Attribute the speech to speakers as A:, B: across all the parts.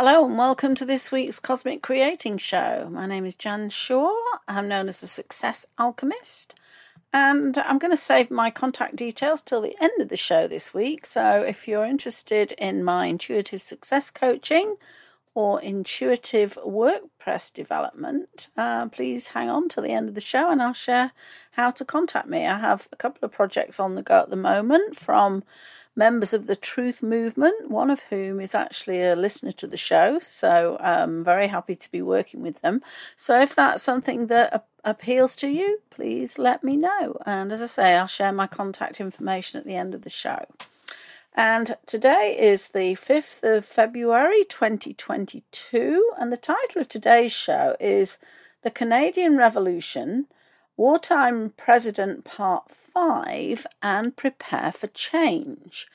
A: Hello and welcome to this week's Cosmic Creating Show. My name is Jan Shaw. I'm known as the Success Alchemist, and I'm going to save my contact details till the end of the show this week. So if you're interested in my intuitive success coaching or intuitive WordPress development, uh, please hang on till the end of the show and I'll share how to contact me. I have a couple of projects on the go at the moment from members of the Truth Movement, one of whom is actually a listener to the show. So I'm very happy to be working with them. So if that's something that appeals to you, please let me know. And as I say, I'll share my contact information at the end of the show. And today is the 5th of February 2022, and the title of today's show is The Canadian Revolution Wartime President Part 5 and prepare for change.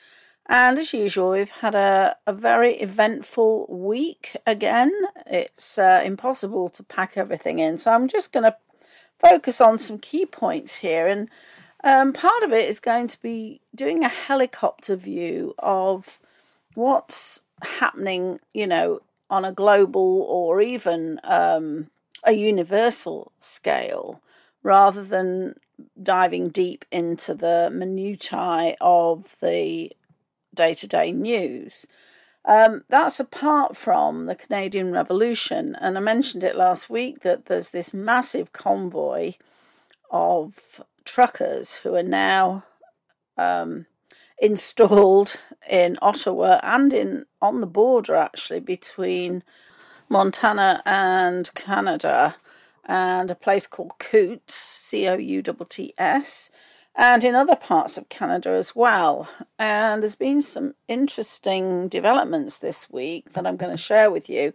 A: And as usual, we've had a, a very eventful week again. It's uh, impossible to pack everything in, so I'm just going to focus on some key points here. And um, part of it is going to be doing a helicopter view of what's happening, you know, on a global or even um, a universal scale rather than diving deep into the minutiae of the day to day news. Um, that's apart from the Canadian Revolution, and I mentioned it last week that there's this massive convoy of truckers who are now um, installed in Ottawa and in on the border actually between Montana and Canada and a place called Coutts, C O U T T S, and in other parts of Canada as well. And there's been some interesting developments this week that I'm going to share with you.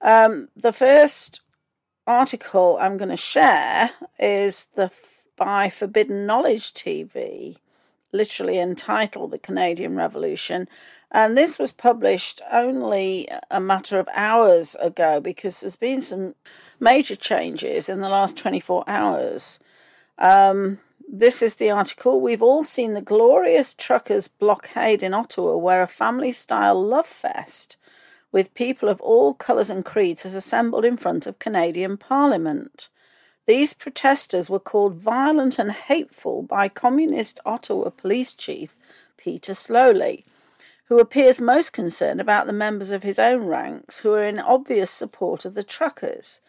A: Um, the first article I'm going to share is the by Forbidden Knowledge TV, literally entitled The Canadian Revolution. And this was published only a matter of hours ago because there's been some major changes in the last 24 hours. Um, this is the article. We've all seen the glorious truckers' blockade in Ottawa, where a family style love fest with people of all colours and creeds has assembled in front of Canadian Parliament. These protesters were called violent and hateful by Communist Ottawa Police Chief Peter Sloly, who appears most concerned about the members of his own ranks who are in obvious support of the truckers.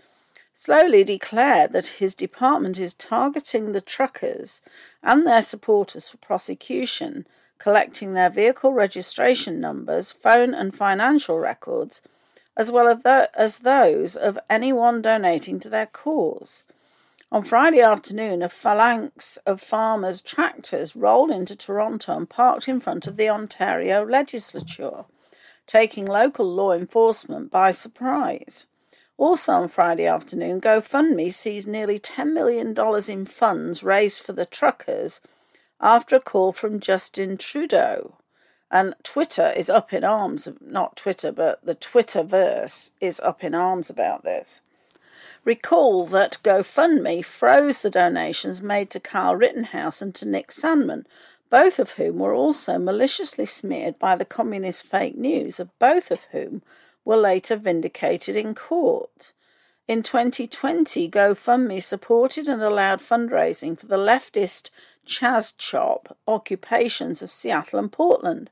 A: Sloly declared that his department is targeting the truckers and their supporters for prosecution, collecting their vehicle registration numbers, phone and financial records, as well as those of anyone donating to their cause. On Friday afternoon, a phalanx of farmers' tractors rolled into Toronto and parked in front of the Ontario legislature, taking local law enforcement by surprise. Also on Friday afternoon, GoFundMe sees nearly $10 million in funds raised for the truckers after a call from Justin Trudeau. And Twitter is up in arms, not Twitter, but the Twitterverse is up in arms about this. Recall that GoFundMe froze the donations made to Kyle Rittenhouse and to Nick Sandmann, both of whom were also maliciously smeared by the communist fake news, of both of whom were later vindicated in court. In 2020, GoFundMe supported and allowed fundraising for the leftist Chaz Chop occupations of Seattle and Portland.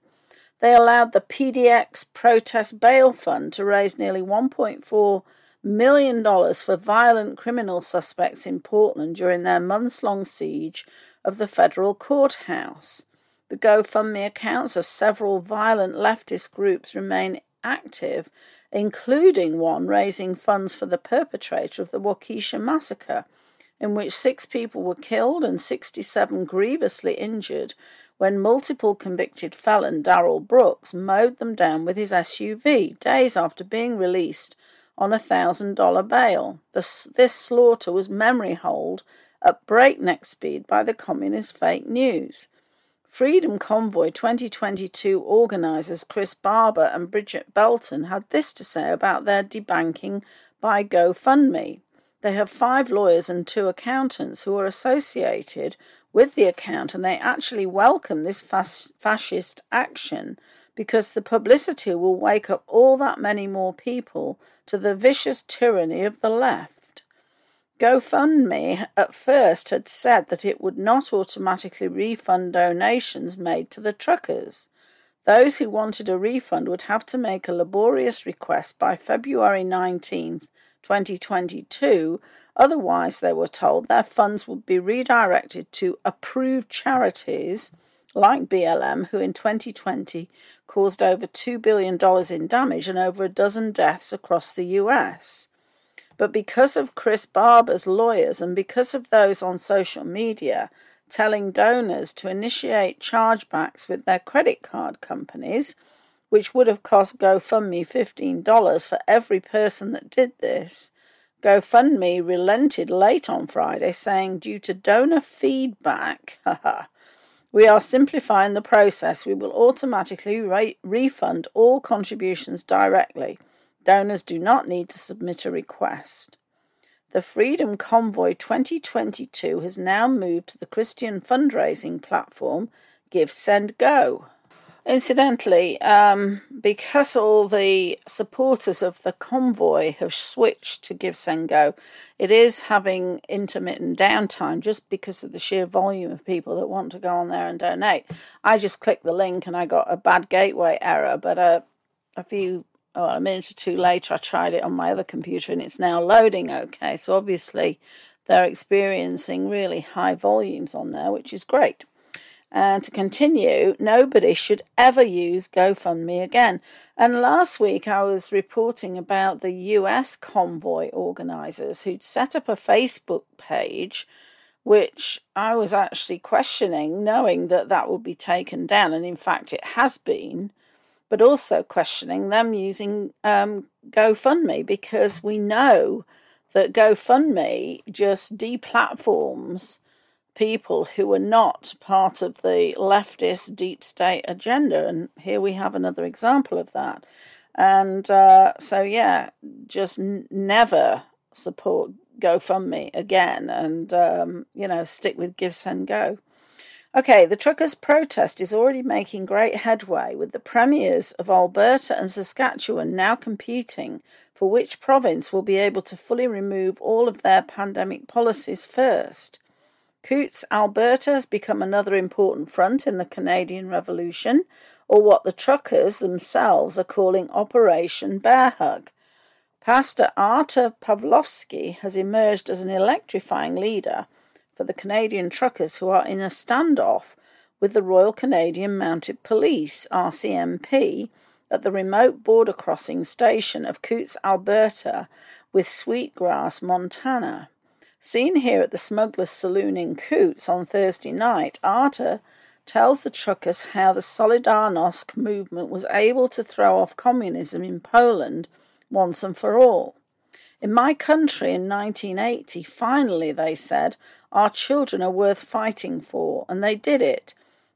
A: They allowed the PDX Protest Bail Fund to raise nearly $1.4 million for violent criminal suspects in Portland during their months long siege of the federal courthouse. The GoFundMe accounts of several violent leftist groups remain active, including one raising funds for the perpetrator of the Waukesha massacre, in which six people were killed and 67 grievously injured when multiple convicted felon Darrell Brooks mowed them down with his SUV days after being released on a thousand dollar bail. This, this slaughter was memory holed at breakneck speed by the communist fake news. Freedom Convoy 2022 organisers Chris Barber and Bridget Belton had this to say about their debanking by GoFundMe. They have five lawyers and two accountants who are associated with the account, and they actually welcome this fas- fascist action because the publicity will wake up all that many more people to the vicious tyranny of the left. GoFundMe at first had said that it would not automatically refund donations made to the truckers. Those who wanted a refund would have to make a laborious request by February 19th, 2022, otherwise, they were told their funds would be redirected to approved charities like BLM, who in 2020 caused over $2 billion in damage and over a dozen deaths across the US. But because of Chris Barber's lawyers and because of those on social media telling donors to initiate chargebacks with their credit card companies, which would have cost GoFundMe $15 for every person that did this, GoFundMe relented late on Friday, saying, due to donor feedback, we are simplifying the process. We will automatically re- refund all contributions directly. Donors do not need to submit a request. The Freedom Convoy 2022 has now moved to the Christian fundraising platform Give Send Go. Incidentally, um, because all the supporters of the convoy have switched to Give Send Go, it is having intermittent downtime just because of the sheer volume of people that want to go on there and donate. I just clicked the link and I got a bad gateway error, but uh, a few oh, a minute or two later, I tried it on my other computer and it's now loading okay. So obviously, they're experiencing really high volumes on there, which is great. And to continue, nobody should ever use GoFundMe again. And last week I was reporting about the US convoy organizers who'd set up a Facebook page, which I was actually questioning, knowing that that would be taken down. And in fact, it has been, but also questioning them using um, GoFundMe because we know that GoFundMe just deplatforms people who are not part of the leftist deep state agenda. And here we have another example of that. And uh, so, yeah, just n- never support GoFundMe again and, um, you know, stick with Give, Send, Go. Okay, the truckers' protest is already making great headway, with the premiers of Alberta and Saskatchewan now competing for which province will be able to fully remove all of their pandemic policies first. Coutts, Alberta has become another important front in the Canadian Revolution, or what the truckers themselves are calling Operation Bear Hug. Pastor Artur Pawlowski has emerged as an electrifying leader for the Canadian truckers who are in a standoff with the Royal Canadian Mounted Police, RCMP, at the remote border crossing station of Coutts, Alberta, with Sweetgrass, Montana. Seen here at the Smuggler's Saloon in Coutts on Thursday night, Artur tells the truckers how the Solidarnosc movement was able to throw off communism in Poland once and for all. In my country in 1980, finally, they said, our children are worth fighting for, and they did it.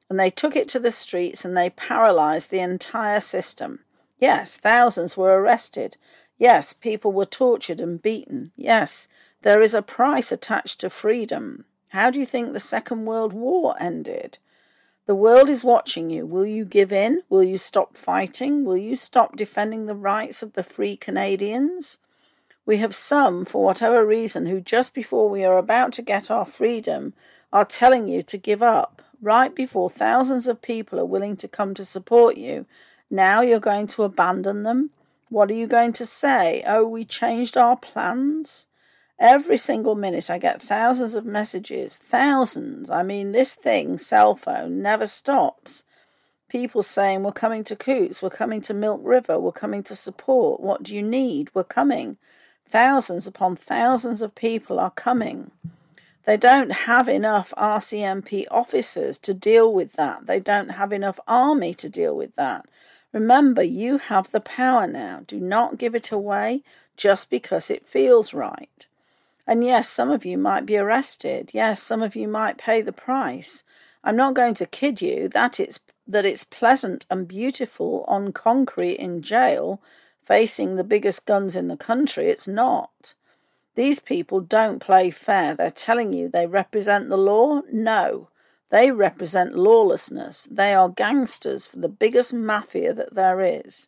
A: And they took it to the streets and they paralyzed the entire system. Yes, thousands were arrested. Yes, people were tortured and beaten. Yes, there is a price attached to freedom. How do you think the Second World War ended? The world is watching you. Will you give in? Will you stop fighting? Will you stop defending the rights of the free Canadians? We have some, for whatever reason, who just before we are about to get our freedom are telling you to give up, right before thousands of people are willing to come to support you. Now you're going to abandon them? What are you going to say? Oh, we changed our plans? Every single minute, I get thousands of messages. Thousands. I mean, this thing, cell phone, never stops. People saying, We're coming to Coutts, we're coming to Milk River, we're coming to support. What do you need? We're coming. Thousands upon thousands of people are coming. They don't have enough RCMP officers to deal with that. They don't have enough army to deal with that. Remember, you have the power now. Do not give it away just because it feels right. And yes, some of you might be arrested. Yes, some of you might pay the price. I'm not going to kid you that it's that it's pleasant and beautiful on concrete in jail facing the biggest guns in the country. It's not. These people don't play fair. They're telling you they represent the law. No, They represent lawlessness. They are gangsters for the biggest mafia that there is.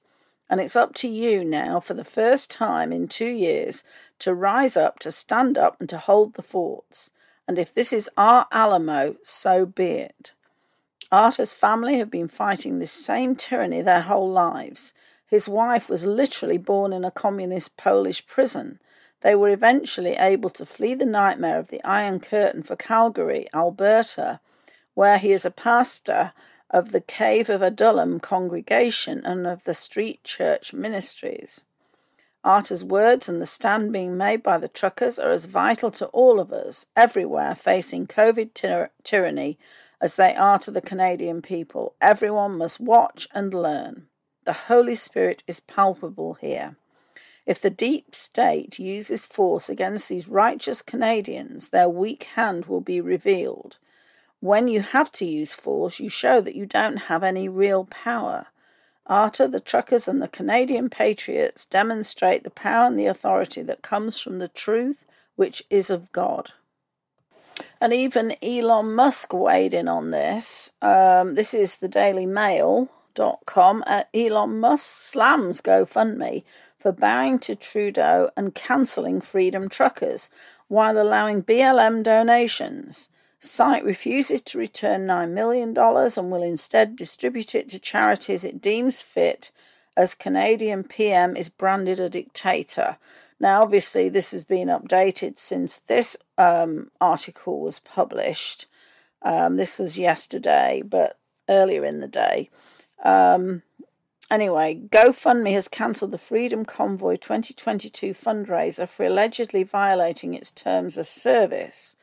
A: And it's up to you now, for the first time in two years, to rise up, to stand up, and to hold the forts. And if this is our Alamo, so be it. Artur's family have been fighting this same tyranny their whole lives. His wife was literally born in a communist Polish prison. They were eventually able to flee the nightmare of the Iron Curtain for Calgary, Alberta, where he is a pastor of the Cave of Adullam congregation and of the Street Church ministries. Artur's words and the stand being made by the truckers are as vital to all of us, everywhere, facing COVID tyr- tyranny as they are to the Canadian people. Everyone must watch and learn. The Holy Spirit is palpable here. If the deep state uses force against these righteous Canadians, their weak hand will be revealed. When you have to use force, you show that you don't have any real power. Artur, the truckers, and the Canadian patriots demonstrate the power and the authority that comes from the truth which is of God. And even Elon Musk weighed in on this. Um, this is the Daily Mail.com. Uh, Elon Musk slams GoFundMe for bowing to Trudeau and cancelling Freedom Truckers while allowing BLM donations. Site refuses to return $9 million and will instead distribute it to charities it deems fit as Canadian PM is branded a dictator. Now, obviously, this has been updated since this um, article was published. Um, this was yesterday, but earlier in the day. Um, anyway, GoFundMe has cancelled the Freedom Convoy 2022 fundraiser for allegedly violating its terms of service.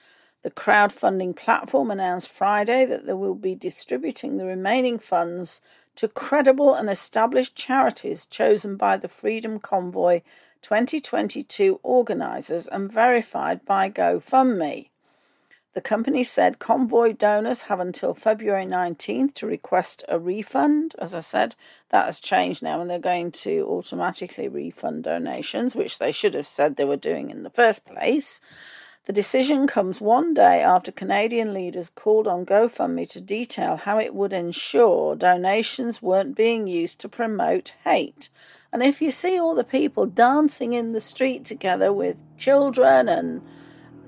A: The crowdfunding platform announced Friday that they will be distributing the remaining funds to credible and established charities chosen by the Freedom Convoy 2022 organisers and verified by GoFundMe. The company said convoy donors have until February 19th to request a refund. As I said, that has changed now and they're going to automatically refund donations, which they should have said they were doing in the first place. The decision comes one day after Canadian leaders called on GoFundMe to detail how it would ensure donations weren't being used to promote hate and if you see all the people dancing in the street together with children and,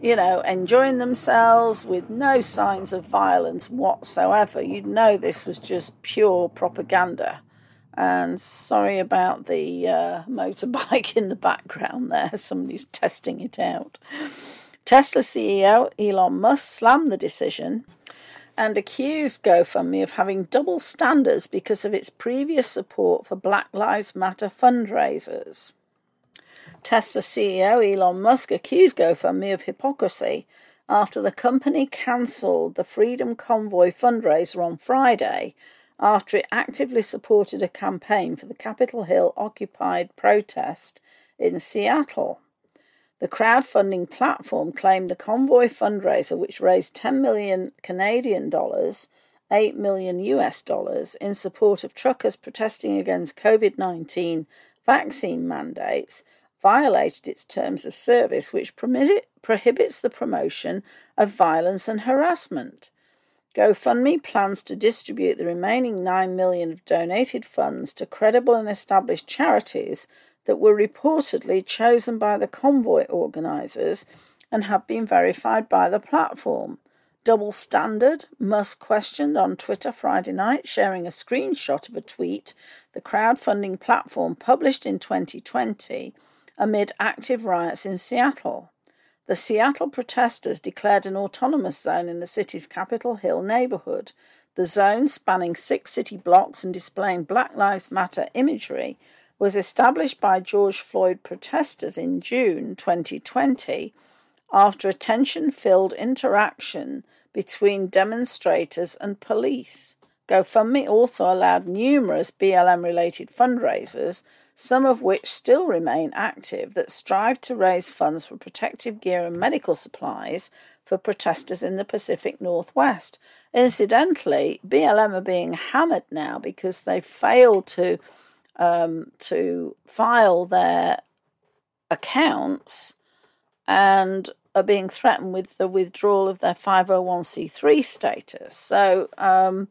A: you know, enjoying themselves with no signs of violence whatsoever, you'd know this was just pure propaganda. And sorry about the uh, motorbike in the background there, somebody's testing it out. Tesla CEO Elon Musk slammed the decision and accused GoFundMe of having double standards because of its previous support for Black Lives Matter fundraisers. Tesla CEO Elon Musk accused GoFundMe of hypocrisy after the company cancelled the Freedom Convoy fundraiser on Friday after it actively supported a campaign for the Capitol Hill occupied protest in Seattle. The crowdfunding platform claimed the convoy fundraiser, which raised 10 million Canadian dollars, 8 million US dollars, in support of truckers protesting against COVID 19 vaccine mandates, violated its terms of service, which prohibits the promotion of violence and harassment. GoFundMe plans to distribute the remaining 9 million of donated funds to credible and established charities that were reportedly chosen by the convoy organisers and have been verified by the platform. Double standard, Musk questioned on Twitter Friday night, sharing a screenshot of a tweet the crowdfunding platform published in 2020 amid active riots in Seattle. The Seattle protesters declared an autonomous zone in the city's Capitol Hill neighborhood. The zone, spanning six city blocks and displaying Black Lives Matter imagery, was established by George Floyd protesters in June 2020 after a tension filled interaction between demonstrators and police. GoFundMe also allowed numerous BLM related fundraisers, some of which still remain active, that strive to raise funds for protective gear and medical supplies for protesters in the Pacific Northwest. Incidentally, BLM are being hammered now because they failed to um, to file their accounts and are being threatened with the withdrawal of their 501c3 status. So um,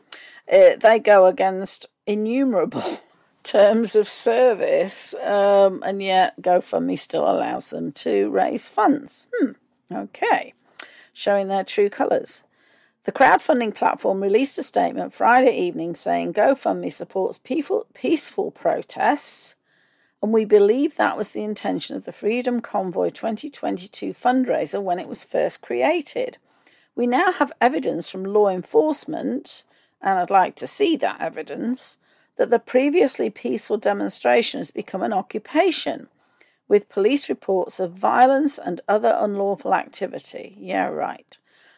A: it, they go against innumerable terms of service, um, and yet GoFundMe still allows them to raise funds. Hmm, okay, showing their true colours. The crowdfunding platform released a statement Friday evening saying GoFundMe supports peaceful, peaceful protests, and we believe that was the intention of the Freedom Convoy 2022 fundraiser when it was first created. We now have evidence from law enforcement, and I'd like to see that evidence, that the previously peaceful demonstration has become an occupation, with police reports of violence and other unlawful activity. Yeah, right.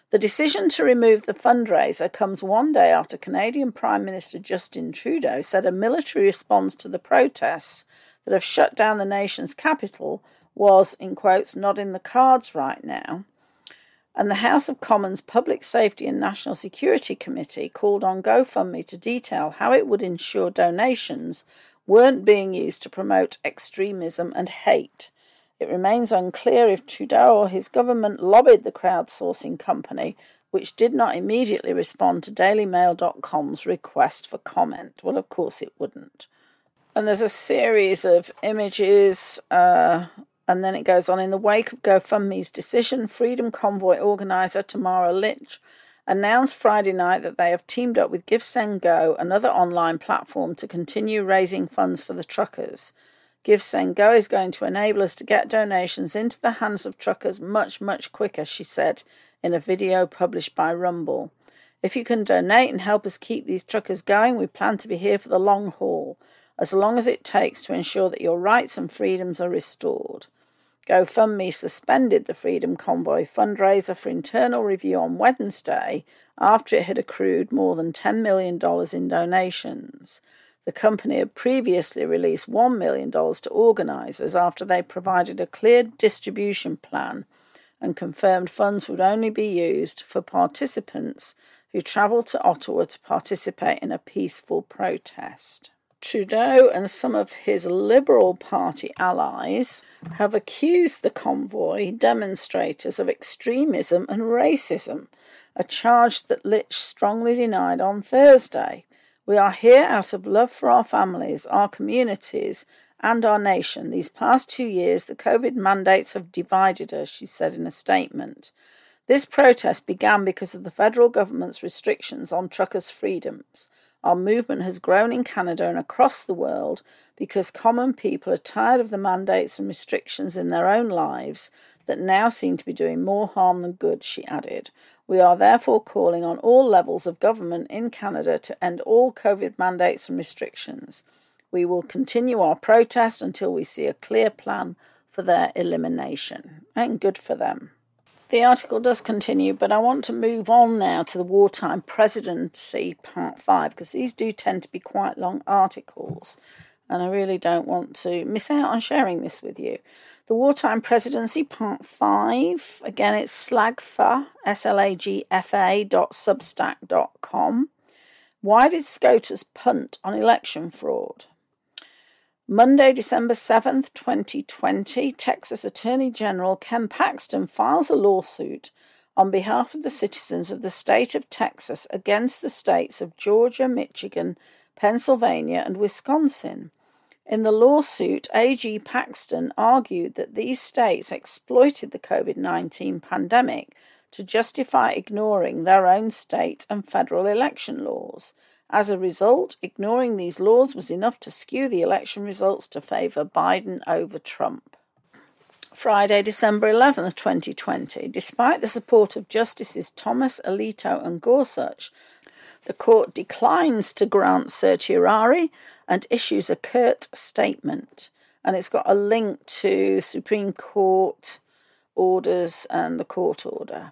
A: The decision to remove the fundraiser comes one day after Canadian Prime Minister Justin Trudeau said a military response to the protests that have shut down the nation's capital was, in quotes, not in the cards right now. And the House of Commons Public Safety and National Security Committee called on GoFundMe to detail how it would ensure donations weren't being used to promote extremism and hate. It remains unclear if Trudeau or his government lobbied the crowdsourcing company, which did not immediately respond to DailyMail.com's request for comment. Well, of course it wouldn't. And there's a series of images, uh, and then it goes on. In the wake of GoFundMe's decision, Freedom Convoy organizer Tamara Lich announced Friday night that they have teamed up with GiveSendGo, another online platform, to continue raising funds for the truckers. GiveSendGo is going to enable us to get donations into the hands of truckers much, much quicker, she said in a video published by Rumble. If you can donate and help us keep these truckers going, we plan to be here for the long haul, as long as it takes to ensure that your rights and freedoms are restored. GoFundMe suspended the Freedom Convoy fundraiser for internal review on Wednesday after it had accrued more than $10 million in donations. The company had previously released $1 million to organisers after they provided a clear distribution plan and confirmed funds would only be used for participants who travelled to Ottawa to participate in a peaceful protest. Trudeau and some of his Liberal Party allies have accused the convoy demonstrators of extremism and racism, a charge that Lich strongly denied on Thursday. We are here out of love for our families, our communities, and our nation. These past two years, the COVID mandates have divided us, she said in a statement. This protest began because of the federal government's restrictions on truckers' freedoms. Our movement has grown in Canada and across the world because common people are tired of the mandates and restrictions in their own lives that now seem to be doing more harm than good, she added. We are therefore calling on all levels of government in Canada to end all COVID mandates and restrictions. We will continue our protest until we see a clear plan for their elimination. And good for them. The article does continue, but I want to move on now to the wartime presidency part five because these do tend to be quite long articles, and I really don't want to miss out on sharing this with you. The Wartime Presidency, Part 5. Again, it's slagfa, S-L-A-G-F-A dot substack dot com. Why did SCOTUS punt on election fraud? Monday, December 7th, 2020, Texas Attorney General Ken Paxton files a lawsuit on behalf of the citizens of the state of Texas against the states of Georgia, Michigan, Pennsylvania, and Wisconsin in the lawsuit, AG Paxton argued that these states exploited the COVID 19 pandemic to justify ignoring their own state and federal election laws. As a result, ignoring these laws was enough to skew the election results to favour Biden over Trump. Friday, December 11, 2020, despite the support of Justices Thomas, Alito, and Gorsuch, the court declines to grant certiorari and issues a curt statement. And it's got a link to Supreme Court orders and the court order.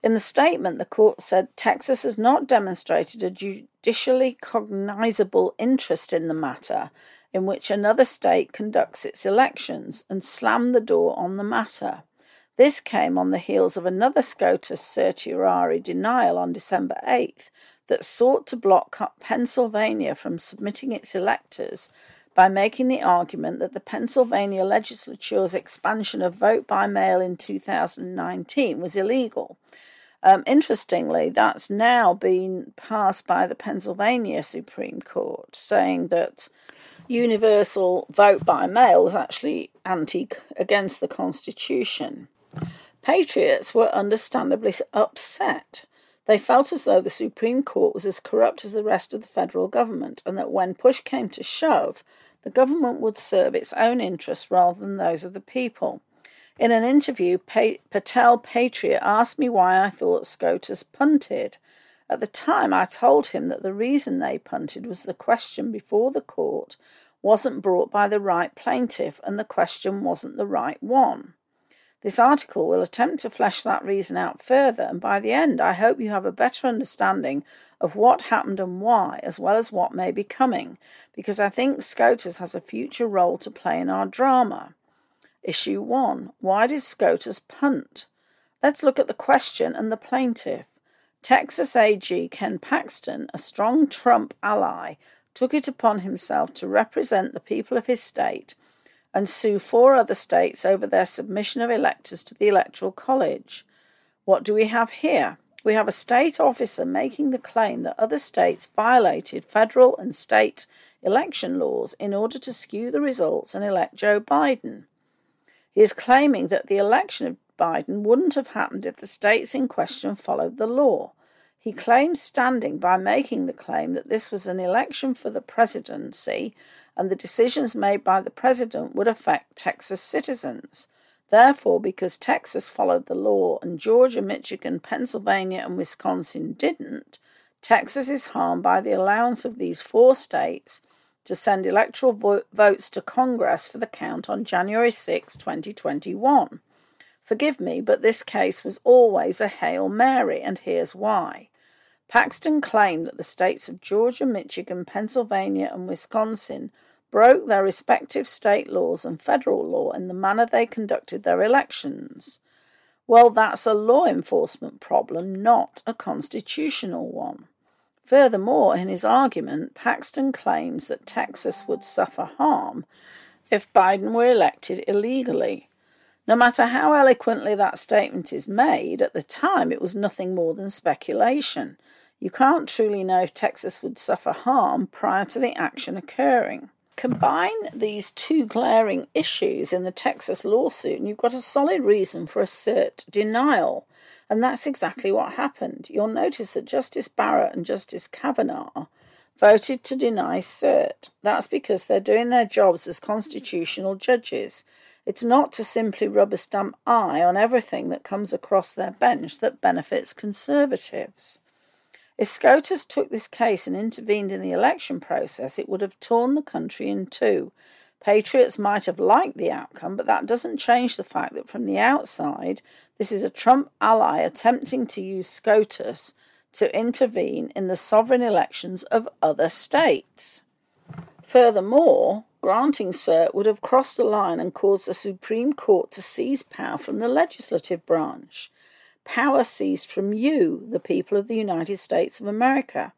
A: In the statement, the court said Texas has not demonstrated a judicially cognizable interest in the matter in which another state conducts its elections and slammed the door on the matter. This came on the heels of another SCOTUS certiorari denial on December 8th that sought to block Pennsylvania from submitting its electors by making the argument that the Pennsylvania legislature's expansion of vote by mail in 2019 was illegal. Um, interestingly, that's now been passed by the Pennsylvania Supreme Court, saying that universal vote by mail was actually anti against the Constitution. Patriots were understandably upset. They felt as though the Supreme Court was as corrupt as the rest of the federal government, and that when push came to shove, the government would serve its own interests rather than those of the people. In an interview, Patel Patriot asked me why I thought SCOTUS punted. At the time, I told him that the reason they punted was the question before the court wasn't brought by the right plaintiff and the question wasn't the right one. This article will attempt to flesh that reason out further, and by the end, I hope you have a better understanding of what happened and why, as well as what may be coming, because I think SCOTUS has a future role to play in our drama. Issue 1 Why did SCOTUS punt? Let's look at the question and the plaintiff. Texas AG Ken Paxton, a strong Trump ally, took it upon himself to represent the people of his state and sue four other states over their submission of electors to the Electoral College. What do we have here? We have a state officer making the claim that other states violated federal and state election laws in order to skew the results and elect Joe Biden. He is claiming that the election of Biden wouldn't have happened if the states in question followed the law. He claims standing by making the claim that this was an election for the presidency and the decisions made by the president would affect Texas citizens. Therefore, because Texas followed the law and Georgia, Michigan, Pennsylvania, and Wisconsin didn't, Texas is harmed by the allowance of these four states to send electoral vo- votes to Congress for the count on January 6, 2021. Forgive me, but this case was always a Hail Mary, and here's why. Paxton claimed that the states of Georgia, Michigan, Pennsylvania, and Wisconsin broke their respective state laws and federal law in the manner they conducted their elections. Well, that's a law enforcement problem, not a constitutional one. Furthermore, in his argument, Paxton claims that Texas would suffer harm if Biden were elected illegally. No matter how eloquently that statement is made, at the time it was nothing more than speculation. You can't truly know if Texas would suffer harm prior to the action occurring. Combine these two glaring issues in the Texas lawsuit, and you've got a solid reason for a cert denial. And that's exactly what happened. You'll notice that Justice Barrett and Justice Kavanaugh voted to deny cert. That's because they're doing their jobs as constitutional judges. It's not to simply rubber stamp I on everything that comes across their bench that benefits conservatives. If SCOTUS took this case and intervened in the election process, it would have torn the country in two. Patriots might have liked the outcome, but that doesn't change the fact that from the outside, this is a Trump ally attempting to use SCOTUS to intervene in the sovereign elections of other states. Furthermore, granting cert would have crossed the line and caused the Supreme Court to seize power from the legislative branch power seized from you, the people of the United States of America.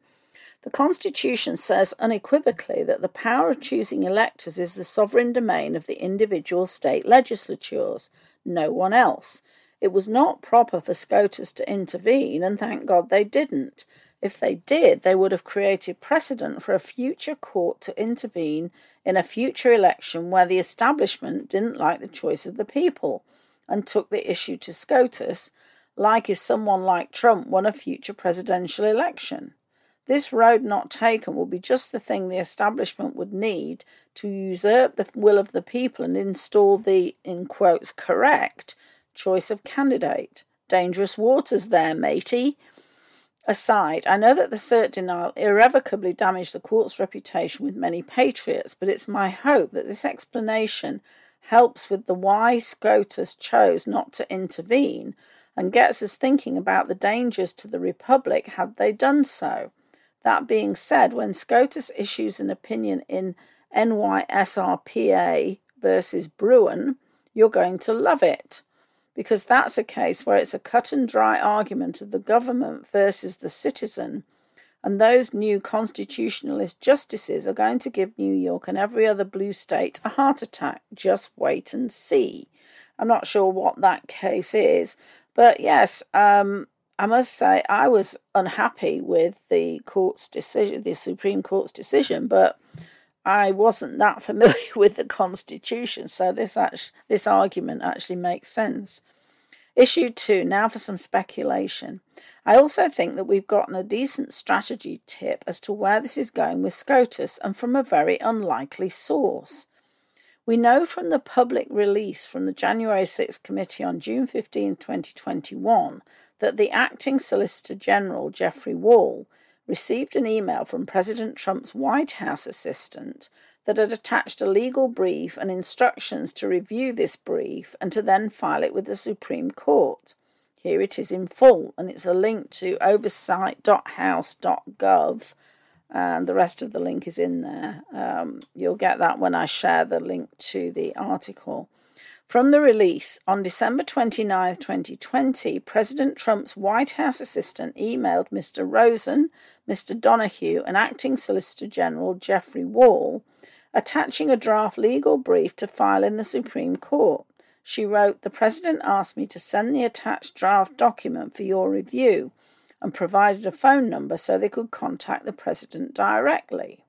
A: The Constitution says unequivocally that the power of choosing electors is the sovereign domain of the individual state legislatures, no one else. It was not proper for SCOTUS to intervene, and thank God they didn't. If they did, they would have created precedent for a future court to intervene in a future election where the establishment didn't like the choice of the people and took the issue to SCOTUS like if someone like Trump won a future presidential election. This road not taken will be just the thing the establishment would need to usurp the will of the people and install the, in quotes, correct choice of candidate. Dangerous waters there, matey. Aside, I know that the cert denial irrevocably damaged the court's reputation with many patriots, but it's my hope that this explanation helps with the why SCOTUS chose not to intervene and gets us thinking about the dangers to the Republic had they done so. That being said, when SCOTUS issues an opinion in NYSRPA versus Bruen, you're going to love it. Because that's a case where it's a cut and dry argument of the government versus the citizen, And those new constitutionalist justices are going to give New York and every other blue state a heart attack. Just wait and see. I'm not sure what that case is, but yes, um, I must say I was unhappy with the court's decision, the Supreme Court's decision, but I wasn't that familiar with the Constitution, so this this argument actually makes sense. Issue two. Now for some speculation. I also think that we've gotten a decent strategy tip as to where this is going with SCOTUS and from a very unlikely source. We know from the public release from the January 6th committee on June 15, 2021, that the acting Solicitor General, Jeffrey Wall, received an email from President Trump's White House assistant that had attached a legal brief and instructions to review this brief and to then file it with the Supreme Court. Here it is in full, and it's a link to oversight.house.gov, and the rest of the link is in there. Um, you'll get that when I share the link to the article. From the release, on December 29, 2020, President Trump's White House assistant emailed Mr. Rosen, Mr. Donoghue, and Acting Solicitor General Jeffrey Wall, attaching a draft legal brief to file in the Supreme Court. She wrote, The President asked me to send the attached draft document for your review and provided a phone number so they could contact the President directly.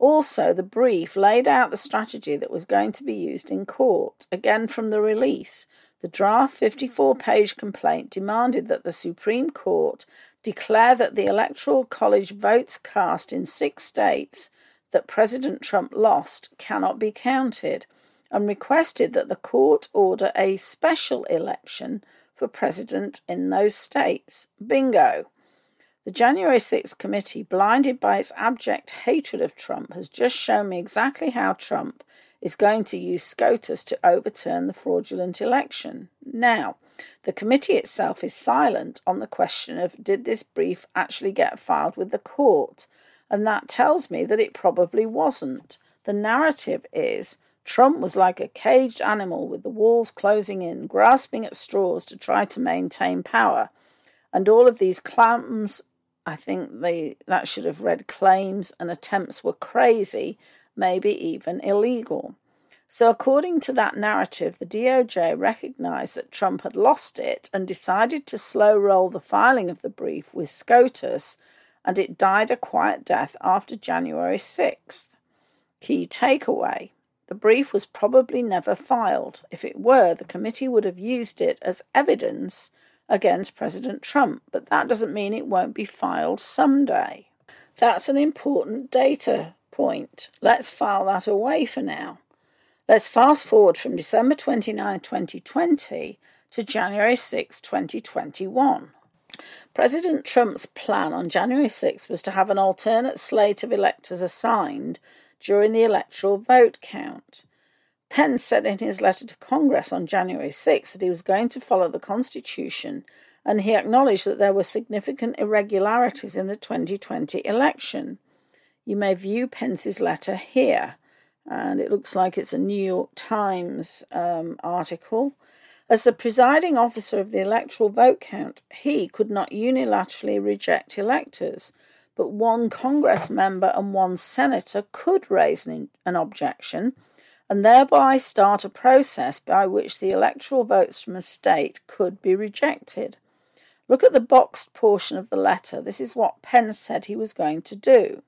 A: Also, the brief laid out the strategy that was going to be used in court. Again, from the release, the draft 54 page complaint demanded that the Supreme Court declare that the Electoral College votes cast in six states that President Trump lost cannot be counted and requested that the court order a special election for president in those states. Bingo! The January 6th committee, blinded by its abject hatred of Trump, has just shown me exactly how Trump is going to use SCOTUS to overturn the fraudulent election. Now, the committee itself is silent on the question of did this brief actually get filed with the court, and that tells me that it probably wasn't. The narrative is Trump was like a caged animal with the walls closing in, grasping at straws to try to maintain power. And all of these clams, I think they that should have read claims and attempts were crazy, maybe even illegal. So, according to that narrative, the DOJ recognized that Trump had lost it and decided to slow roll the filing of the brief with SCOTUS, and it died a quiet death after January 6th. Key takeaway the brief was probably never filed. If it were, the committee would have used it as evidence against President Trump, but that doesn't mean it won't be filed someday. That's an important data point. Let's file that away for now. Let's fast forward from December 29, 2020 to January 6, 2021. President Trump's plan on January 6 was to have an alternate slate of electors assigned during the electoral vote count. Pence said in his letter to Congress on January 6 that he was going to follow the Constitution, and he acknowledged that there were significant irregularities in the 2020 election. You may view Pence's letter here, and it looks like it's a New York Times um, article. As the presiding officer of the electoral vote count, he could not unilaterally reject electors but one Congress member and one senator could raise an, an objection and thereby start a process by which the electoral votes from a state could be rejected. Look at the boxed portion of the letter. This is what Pence said he was going to do.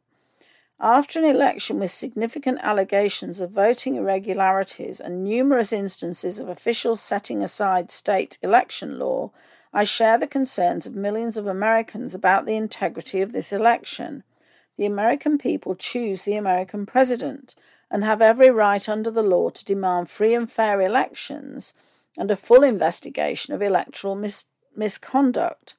A: After an election with significant allegations of voting irregularities and numerous instances of officials setting aside state election law, I share the concerns of millions of Americans about the integrity of this election. The American people choose the American president and have every right under the law to demand free and fair elections and a full investigation of electoral mis- misconduct.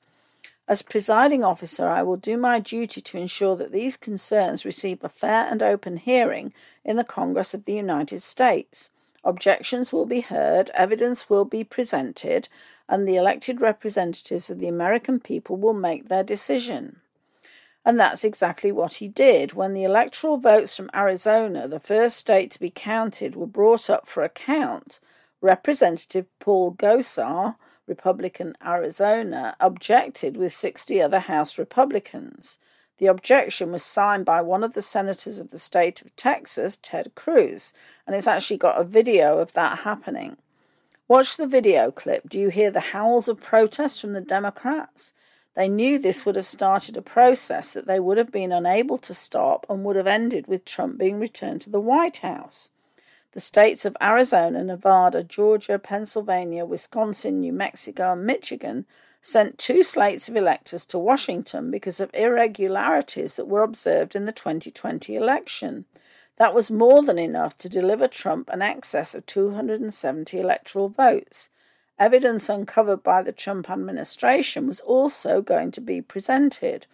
A: As presiding officer, I will do my duty to ensure that these concerns receive a fair and open hearing in the Congress of the United States. Objections will be heard, evidence will be presented, and the elected representatives of the American people will make their decision. And that's exactly what he did. When the electoral votes from Arizona, the first state to be counted, were brought up for a count, Representative Paul Gosar, Republican Arizona, objected with 60 other House Republicans. The objection was signed by one of the senators of the state of Texas, Ted Cruz, and it's actually got a video of that happening. Watch the video clip. Do you hear the howls of protest from the Democrats? They knew this would have started a process that they would have been unable to stop and would have ended with Trump being returned to the White House. The states of Arizona, Nevada, Georgia, Pennsylvania, Wisconsin, New Mexico, and Michigan sent two slates of electors to Washington because of irregularities that were observed in the 2020 election. That was more than enough to deliver Trump an excess of 270 electoral votes. Evidence uncovered by the Trump administration was also going to be presented.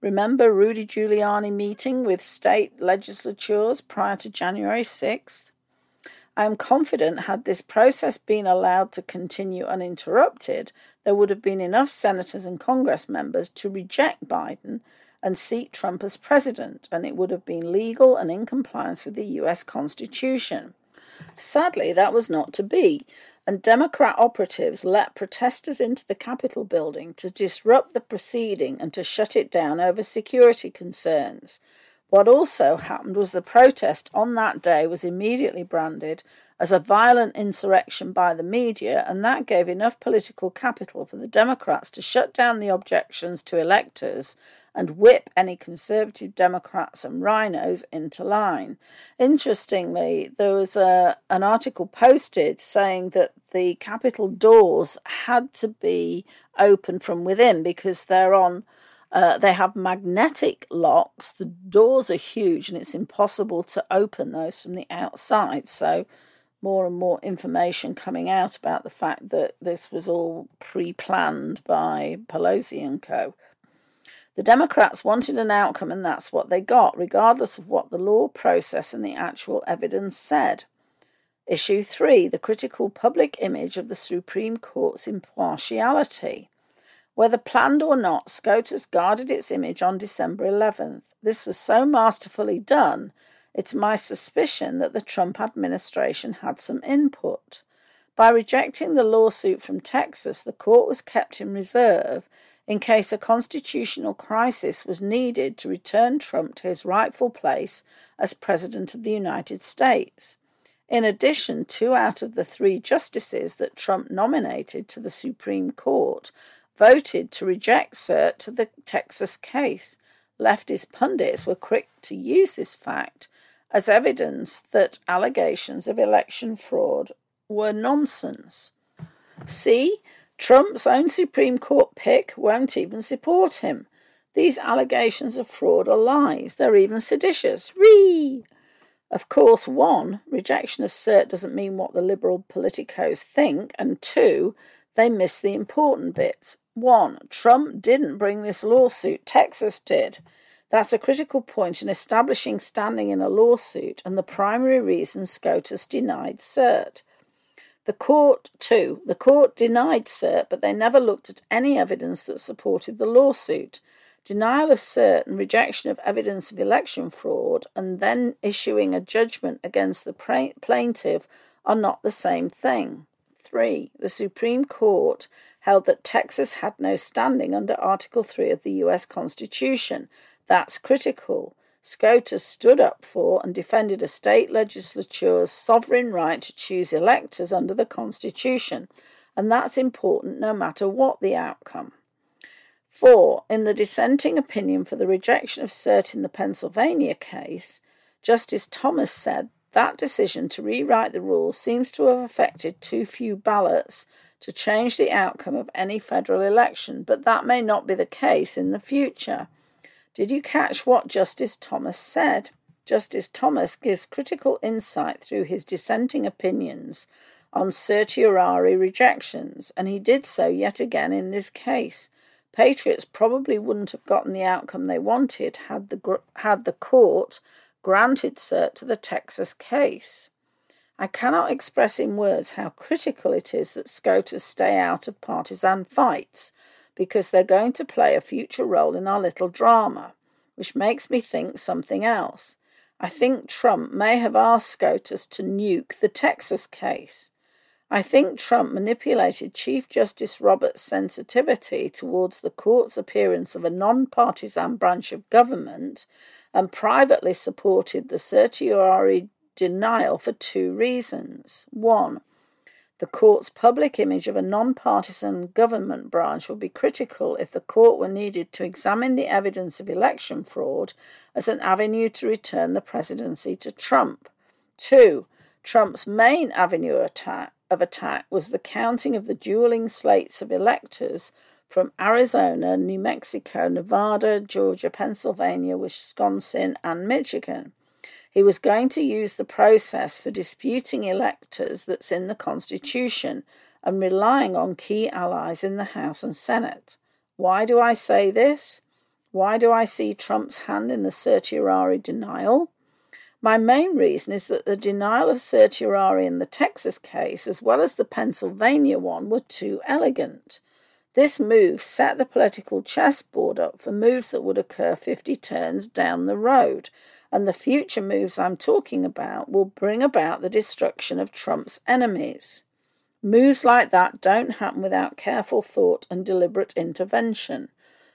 A: Remember Rudy Giuliani meeting with state legislatures prior to January 6th? I am confident had this process been allowed to continue uninterrupted, there would have been enough senators and Congress members to reject Biden and seat Trump as president, and it would have been legal and in compliance with the US Constitution. Sadly, that was not to be, and Democrat operatives let protesters into the Capitol building to disrupt the proceeding and to shut it down over security concerns. What also happened was the protest on that day was immediately branded as a violent insurrection by the media, and that gave enough political capital for the Democrats to shut down the objections to electors and whip any conservative Democrats and RINOs into line. Interestingly, there was a, an article posted saying that the Capitol doors had to be open from within because they're on uh, they have magnetic locks. The doors are huge and it's impossible to open those from the outside. So, more and more information coming out about the fact that this was all pre planned by Pelosi and co. The Democrats wanted an outcome, and that's what they got, regardless of what the law process and the actual evidence said. Issue 3 The critical public image of the Supreme Court's impartiality. Whether planned or not, SCOTUS guarded its image on December 11th. This was so masterfully done, it's my suspicion that the Trump administration had some input. By rejecting the lawsuit from Texas, the court was kept in reserve in case a constitutional crisis was needed to return Trump to his rightful place as President of the United States. In addition, two out of the three justices that Trump nominated to the Supreme Court voted to reject cert to the Texas case. Leftist pundits were quick to use this fact as evidence that allegations of election fraud were nonsense. See, Trump's own Supreme Court pick won't even support him. These allegations of fraud are lies. They're even seditious. Ree! Of course, one, rejection of cert doesn't mean what the liberal politicos think, and two, they miss the important bits. One, Trump didn't bring this lawsuit, Texas did. That's a critical point in establishing standing in a lawsuit and the primary reason SCOTUS denied cert. The court, too, the court denied cert, but they never looked at any evidence that supported the lawsuit. Denial of cert and rejection of evidence of election fraud, and then issuing a judgment against the plaintiff are not the same thing. 3. The Supreme Court held that Texas had no standing under Article 3 of the U.S. Constitution. That's critical. SCOTUS stood up for and defended a state legislature's sovereign right to choose electors under the Constitution, and that's important no matter what the outcome. 4. In the dissenting opinion for the rejection of cert in the Pennsylvania case, Justice Thomas said that decision to rewrite the rules seems to have affected too few ballots to change the outcome of any federal election, but that may not be the case in the future. Did you catch what Justice Thomas said? Justice Thomas gives critical insight through his dissenting opinions on certiorari rejections, and he did so yet again in this case. Patriots probably wouldn't have gotten the outcome they wanted had the had the court granted cert to the Texas case. I cannot express in words how critical it is that SCOTUS stay out of partisan fights because they're going to play a future role in our little drama, which makes me think something else. I think Trump may have asked SCOTUS to nuke the Texas case. I think Trump manipulated Chief Justice Roberts' sensitivity towards the court's appearance of a non-partisan branch of government and privately supported the certiorari denial for two reasons. One, the court's public image of a nonpartisan government branch would be critical if the court were needed to examine the evidence of election fraud as an avenue to return the presidency to Trump. Two, Trump's main avenue attack, of attack was the counting of the dueling slates of electors from Arizona, New Mexico, Nevada, Georgia, Pennsylvania, Wisconsin, and Michigan. He was going to use the process for disputing electors that's in the Constitution and relying on key allies in the House and Senate. Why do I say this? Why do I see Trump's hand in the certiorari denial? My main reason is that the denial of certiorari in the Texas case, as well as the Pennsylvania one, were too elegant. This move set the political chessboard up for moves that would occur 50 turns down the road, and the future moves I'm talking about will bring about the destruction of Trump's enemies. Moves like that don't happen without careful thought and deliberate intervention.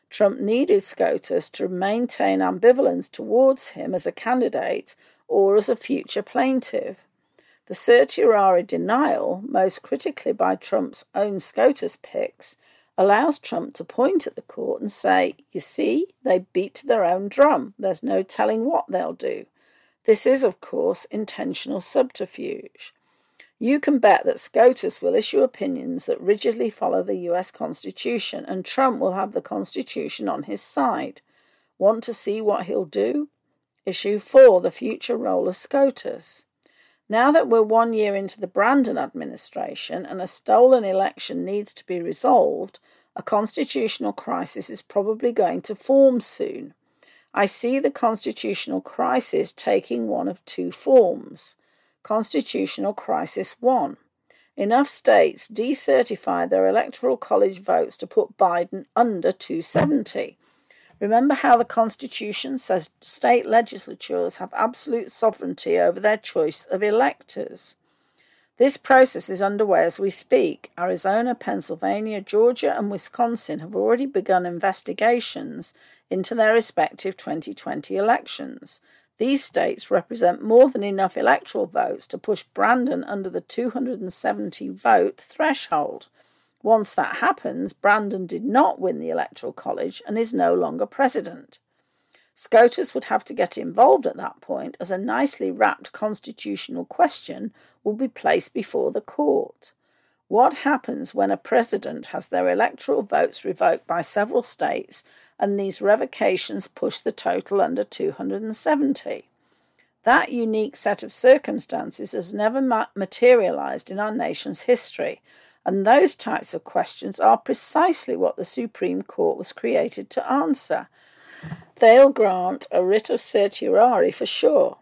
A: Trump needed SCOTUS to maintain ambivalence towards him as a candidate or as a future plaintiff. The certiorari denial, most critically by Trump's own SCOTUS picks, allows Trump to point at the court and say, You see, they beat their own drum. There's no telling what they'll do. This is, of course, intentional subterfuge. You can bet that SCOTUS will issue opinions that rigidly follow the US Constitution, and Trump will have the Constitution on his side. Want to see what he'll do? Issue 4 The Future Role of SCOTUS. Now that we're one year into the Brandon administration and a stolen election needs to be resolved, a constitutional crisis is probably going to form soon. I see the constitutional crisis taking one of two forms. Constitutional Crisis 1. Enough states decertify their electoral college votes to put Biden under 270. Remember how the Constitution says state legislatures have absolute sovereignty over their choice of electors. This process is underway as we speak. Arizona, Pennsylvania, Georgia, and Wisconsin have already begun investigations into their respective 2020 elections. These states represent more than enough electoral votes to push Brandon under the 270 vote threshold. Once that happens, Brandon did not win the Electoral College and is no longer president. SCOTUS would have to get involved at that point, as a nicely wrapped constitutional question will be placed before the court. What happens when a president has their electoral votes revoked by several states and these revocations push the total under 270? That unique set of circumstances has never materialized in our nation's history, and those types of questions are precisely what the Supreme Court was created to answer. They'll grant a writ of certiorari for sure.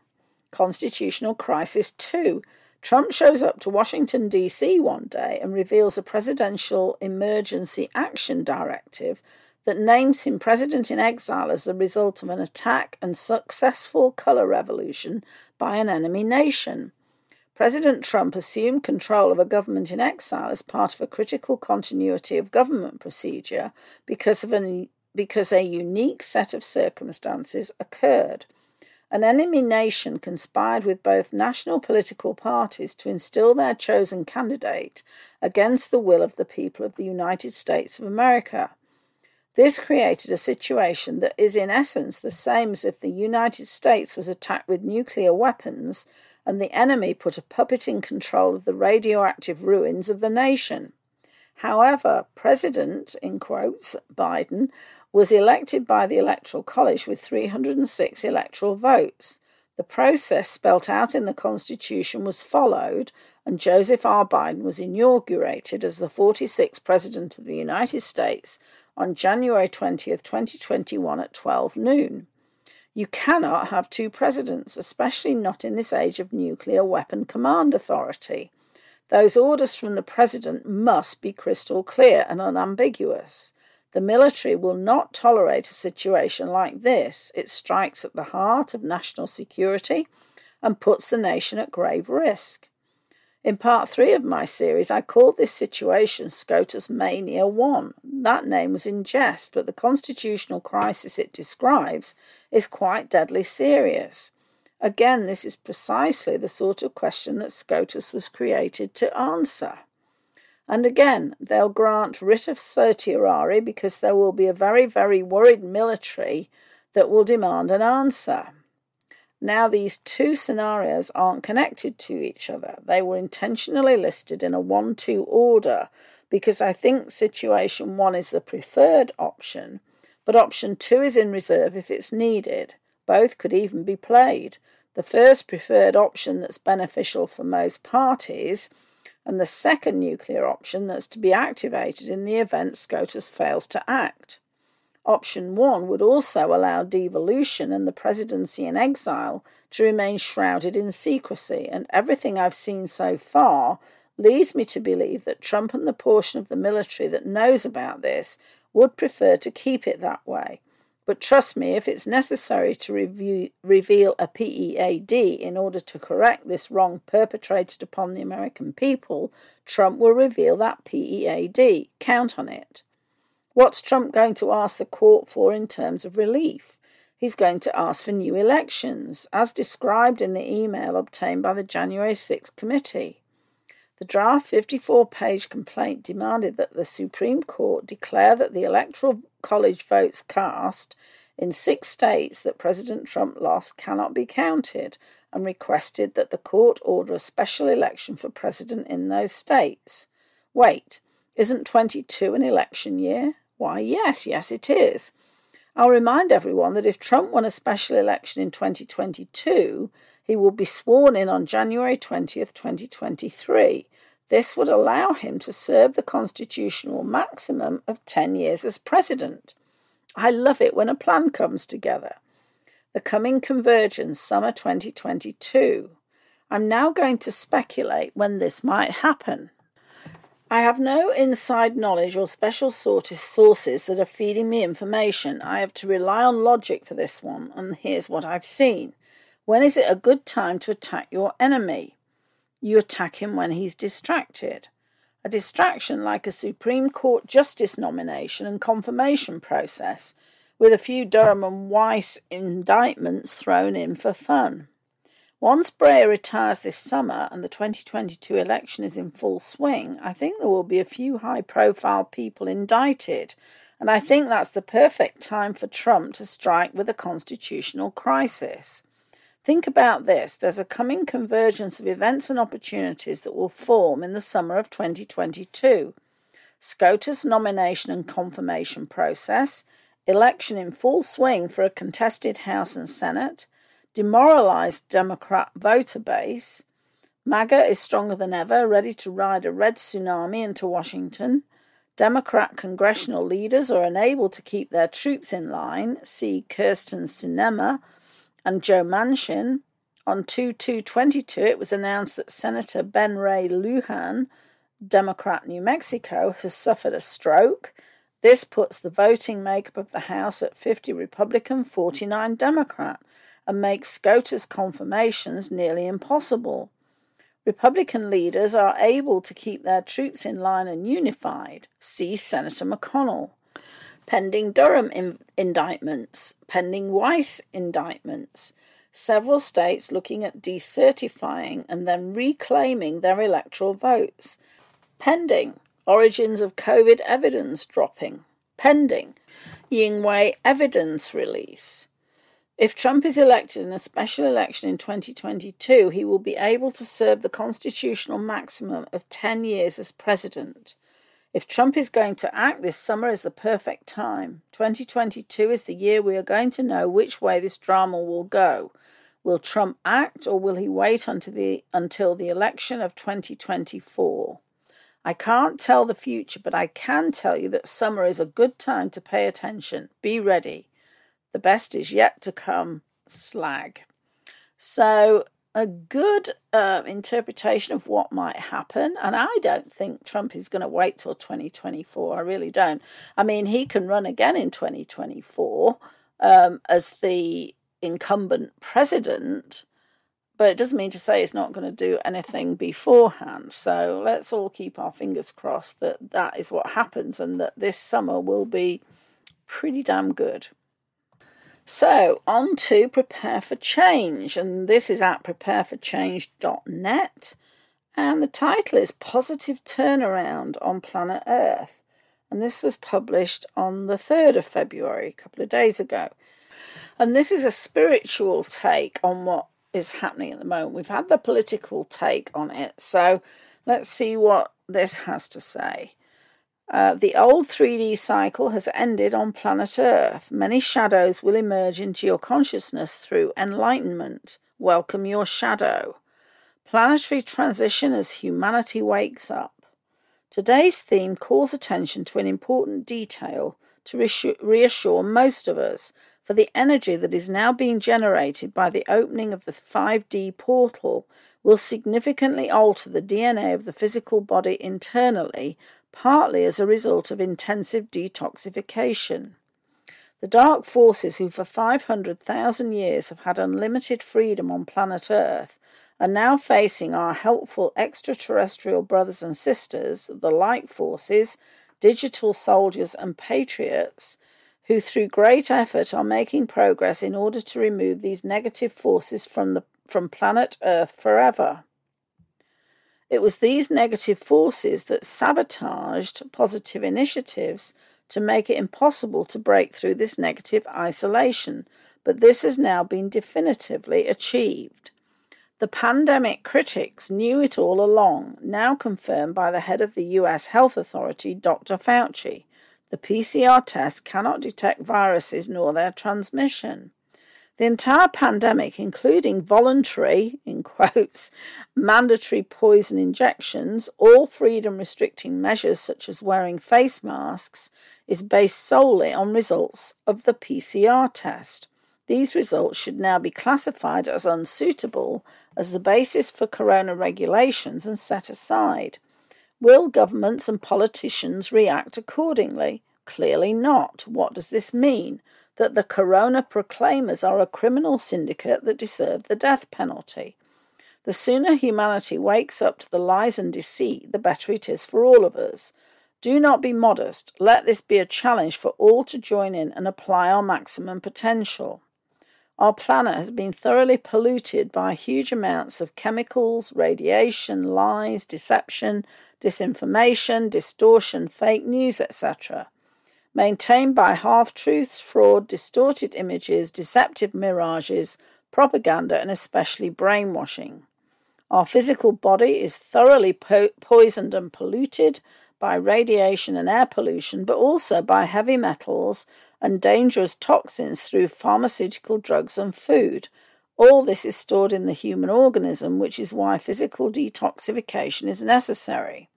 A: Constitutional crisis 2. Trump shows up to Washington, D.C. one day and reveals a presidential emergency action directive that names him president in exile as the result of an attack and successful color revolution by an enemy nation. President Trump assumed control of a government in exile as part of a critical continuity of government procedure because of an because a unique set of circumstances occurred. An enemy nation conspired with both national political parties to instill their chosen candidate against the will of the people of the United States of America. This created a situation that is, in essence, the same as if the United States was attacked with nuclear weapons and the enemy put a puppet in control of the radioactive ruins of the nation. However, President, in quotes, Biden, was elected by the Electoral College with 306 electoral votes. The process spelt out in the Constitution was followed, and Joseph R. Biden was inaugurated as the 46th President of the United States on January 20th, 2021 at 12 noon. You cannot have two presidents, especially not in this age of nuclear weapon command authority. Those orders from the president must be crystal clear and unambiguous. The military will not tolerate a situation like this. It strikes at the heart of national security and puts the nation at grave risk. In part three of my series, I called this situation SCOTUS Mania 1. That name was in jest, but the constitutional crisis it describes is quite deadly serious. Again, this is precisely the sort of question that SCOTUS was created to answer. And again, they'll grant writ of certiorari because there will be a very, very worried military that will demand an answer. Now, these two scenarios aren't connected to each other. They were intentionally listed in a 1 2 order because I think situation 1 is the preferred option, but option 2 is in reserve if it's needed. Both could even be played. The first preferred option that's beneficial for most parties, and the second nuclear option that's to be activated in the event SCOTUS fails to act. Option 1 would also allow devolution and the presidency in exile to remain shrouded in secrecy, and everything I've seen so far leads me to believe that Trump and the portion of the military that knows about this would prefer to keep it that way. But trust me, if it's necessary to review, reveal a PEAD in order to correct this wrong perpetrated upon the American people, Trump will reveal that PEAD. Count on it. What's Trump going to ask the court for in terms of relief? He's going to ask for new elections, as described in the email obtained by the January 6th committee. The draft 54 page complaint demanded that the Supreme Court declare that the Electoral College votes cast in six states that President Trump lost cannot be counted and requested that the court order a special election for president in those states. Wait, isn't 22 an election year? Why, yes, yes, it is. I'll remind everyone that if Trump won a special election in 2022, he will be sworn in on January 20th, 2023. This would allow him to serve the constitutional maximum of 10 years as president. I love it when a plan comes together. The coming convergence, summer 2022. I'm now going to speculate when this might happen. I have no inside knowledge or special sources that are feeding me information. I have to rely on logic for this one, and here's what I've seen. When is it a good time to attack your enemy? You attack him when he's distracted. A distraction like a Supreme Court justice nomination and confirmation process, with a few Durham and Weiss indictments thrown in for fun. Once Breyer retires this summer and the 2022 election is in full swing, I think there will be a few high profile people indicted. And I think that's the perfect time for Trump to strike with a constitutional crisis. Think about this there's a coming convergence of events and opportunities that will form in the summer of 2022. SCOTUS nomination and confirmation process, election in full swing for a contested House and Senate, demoralized Democrat voter base. MAGA is stronger than ever, ready to ride a red tsunami into Washington. Democrat congressional leaders are unable to keep their troops in line. See Kyrsten Sinema and Joe Manchin. On 2 2 22, it was announced that Senator Ben Ray Lujan, Democrat New Mexico, has suffered a stroke. This puts the voting makeup of the House at 50 Republican, 49 Democrat and make SCOTUS confirmations nearly impossible. Republican leaders are able to keep their troops in line and unified. See Senator McConnell. Pending Durham in- indictments, pending Weiss indictments, several states looking at decertifying and then reclaiming their electoral votes. Pending origins of COVID evidence dropping. Pending Ying Wei evidence release. If Trump is elected in a special election in 2022, he will be able to serve the constitutional maximum of 10 years as president. If Trump is going to act, this summer is the perfect time. 2022 is the year we are going to know which way this drama will go. Will Trump act or will he wait until the, until the election of 2024? I can't tell the future, but I can tell you that summer is a good time to pay attention. Be ready. The best is yet to come, slag. So, a good uh, interpretation of what might happen. And I don't think Trump is going to wait till 2024. I really don't. I mean, he can run again in 2024 um, as the incumbent president, but it doesn't mean to say it's not going to do anything beforehand. So let's all keep our fingers crossed that that is what happens and that this summer will be pretty damn good. So, on to Prepare for Change, and this is at prepareforchange.net. And the title is Positive Turnaround on Planet Earth. And this was published on the 3rd of February, a couple of days ago. And this is a spiritual take on what is happening at the moment. We've had the political take on it, so let's see what this has to say. Uh, the old 3D cycle has ended on planet Earth. Many shadows will emerge into your consciousness through enlightenment. Welcome your shadow. Planetary transition as humanity wakes up. Today's theme calls attention to an important detail to reassure most of us for the energy that is now being generated by the opening of the 5D portal will significantly alter the DNA of the physical body internally, partly as a result of intensive detoxification. The dark forces who for 500,000 years have had unlimited freedom on planet Earth are now facing our helpful extraterrestrial brothers and sisters, the light forces, digital soldiers, and patriots who, through great effort, are making progress in order to remove these negative forces from, the, from planet Earth forever. It was these negative forces that sabotaged positive initiatives to make it impossible to break through this negative isolation, but this has now been definitively achieved. The pandemic critics knew it all along, now confirmed by the head of the US Health Authority, Dr. Fauci. The PCR test cannot detect viruses nor their transmission. The entire pandemic, including voluntary, in quotes, mandatory poison injections, all freedom restricting measures such as wearing face masks, is based solely on results of the PCR test. These results should now be classified as unsuitable as the basis for corona regulations and set aside. Will governments and politicians react accordingly? Clearly not. What does this mean? That the corona proclaimers are a criminal syndicate that deserve the death penalty. The sooner humanity wakes up to the lies and deceit, the better it is for all of us. Do not be modest. Let this be a challenge for all to join in and apply our maximum potential. Our planet has been thoroughly polluted by huge amounts of chemicals, radiation, lies, deception, disinformation, distortion, fake news, etc. Maintained by half truths, fraud, distorted images, deceptive mirages, propaganda, and especially brainwashing. Our physical body is thoroughly po- poisoned and polluted by radiation and air pollution, but also by heavy metals and dangerous toxins through pharmaceutical drugs and food. All this is stored in the human organism, which is why physical detoxification is necessary.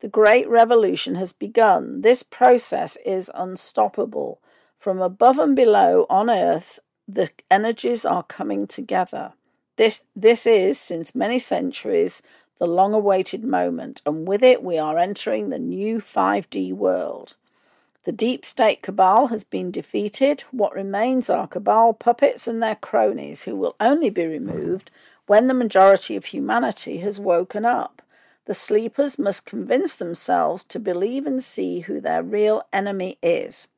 A: The Great Revolution has begun. This process is unstoppable. From above and below on earth, the energies are coming together. This, this is, since many centuries, the long awaited moment, and with it we are entering the new 5D world. The deep state cabal has been defeated. What remains are cabal puppets and their cronies, who will only be removed when the majority of humanity has woken up. The sleepers must convince themselves to believe and see who their real enemy is.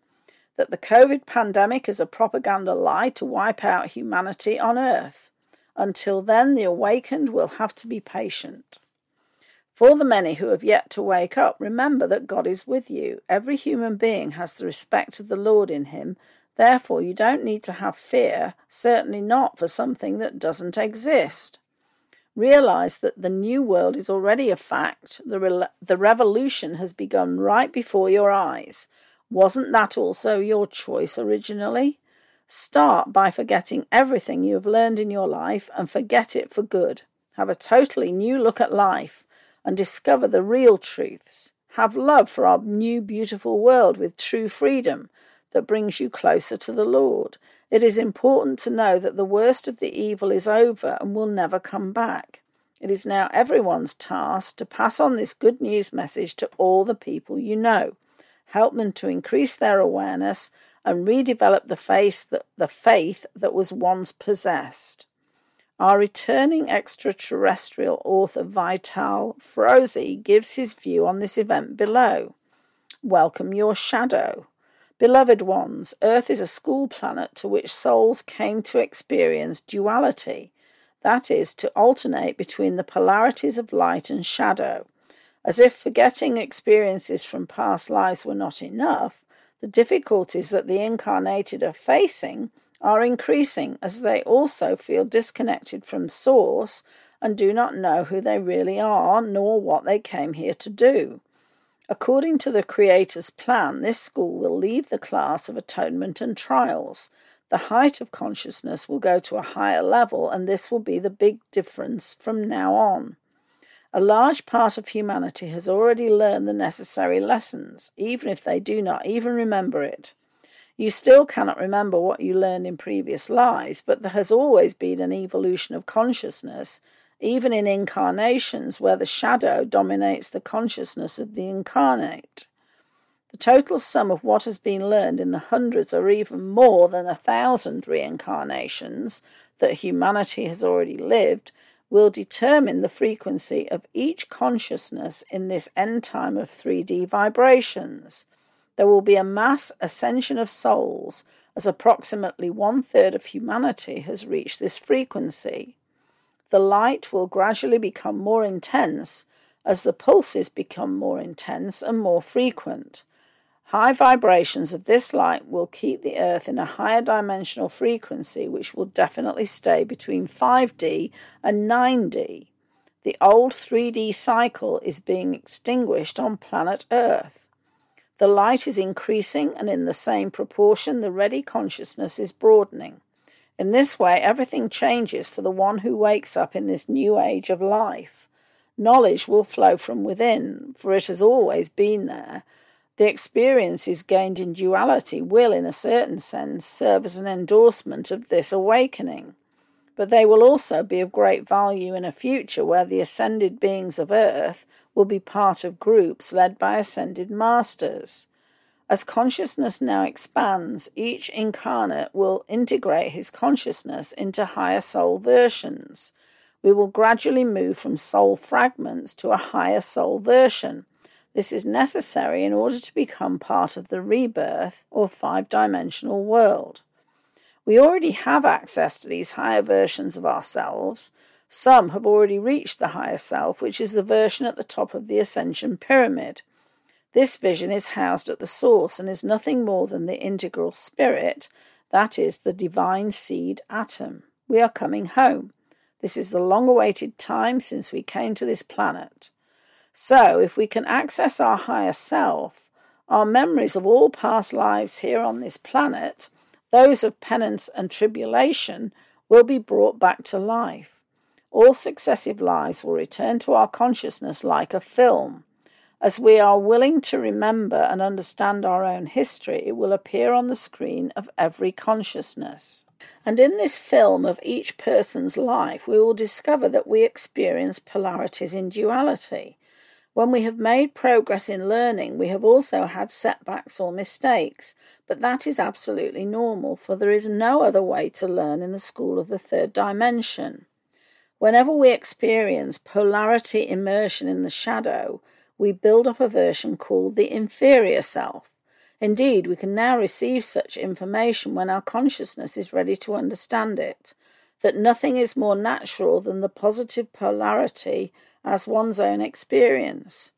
A: That the COVID pandemic is a propaganda lie to wipe out humanity on Earth. Until then, the awakened will have to be patient. For the many who have yet to wake up, remember that God is with you. Every human being has the respect of the Lord in him. Therefore, you don't need to have fear, certainly not for something that doesn't exist. Realize that the new world is already a fact. The, re- the revolution has begun right before your eyes. Wasn't that also your choice originally? Start by forgetting everything you have learned in your life and forget it for good. Have a totally new look at life and discover the real truths. Have love for our new beautiful world with true freedom that brings you closer to the Lord. It is important to know that the worst of the evil is over and will never come back. It is now everyone's task to pass on this good news message to all the people you know. Help them to increase their awareness and redevelop the faith that, the faith that was once possessed. Our returning extraterrestrial author Vital Frosi gives his view on this event below. Welcome your shadow. Beloved ones, Earth is a school planet to which souls came to experience duality, that is, to alternate between the polarities of light and shadow. As if forgetting experiences from past lives were not enough, the difficulties that the incarnated are facing are increasing as they also feel disconnected from Source and do not know who they really are nor what they came here to do. According to the Creator's plan, this school will leave the class of atonement and trials. The height of consciousness will go to a higher level, and this will be the big difference from now on. A large part of humanity has already learned the necessary lessons, even if they do not even remember it. You still cannot remember what you learned in previous lives, but there has always been an evolution of consciousness even in incarnations where the shadow dominates the consciousness of the incarnate. The total sum of what has been learned in the hundreds or even more than a thousand reincarnations that humanity has already lived will determine the frequency of each consciousness in this end time of 3D vibrations. There will be a mass ascension of souls as approximately one third of humanity has reached this frequency the light will gradually become more intense as the pulses become more intense and more frequent. High vibrations of this light will keep the Earth in a higher dimensional frequency, which will definitely stay between 5D and 9D. The old 3D cycle is being extinguished on planet Earth. The light is increasing, and in the same proportion, the ready consciousness is broadening. In this way, everything changes for the one who wakes up in this new age of life. Knowledge will flow from within, for it has always been there. The experiences gained in duality will, in a certain sense, serve as an endorsement of this awakening. But they will also be of great value in a future where the ascended beings of earth will be part of groups led by ascended masters. As consciousness now expands, each incarnate will integrate his consciousness into higher soul versions. We will gradually move from soul fragments to a higher soul version. This is necessary in order to become part of the rebirth or five dimensional world. We already have access to these higher versions of ourselves. Some have already reached the higher self, which is the version at the top of the ascension pyramid. This vision is housed at the source and is nothing more than the integral spirit, that is, the divine seed atom. We are coming home. This is the long awaited time since we came to this planet. So, if we can access our higher self, our memories of all past lives here on this planet, those of penance and tribulation, will be brought back to life. All successive lives will return to our consciousness like a film. As we are willing to remember and understand our own history, it will appear on the screen of every consciousness. And in this film of each person's life, we will discover that we experience polarities in duality. When we have made progress in learning, we have also had setbacks or mistakes, but that is absolutely normal, for there is no other way to learn in the school of the third dimension. Whenever we experience polarity immersion in the shadow, we build up a version called the inferior self. Indeed, we can now receive such information when our consciousness is ready to understand it, that nothing is more natural than the positive polarity as one's own experience.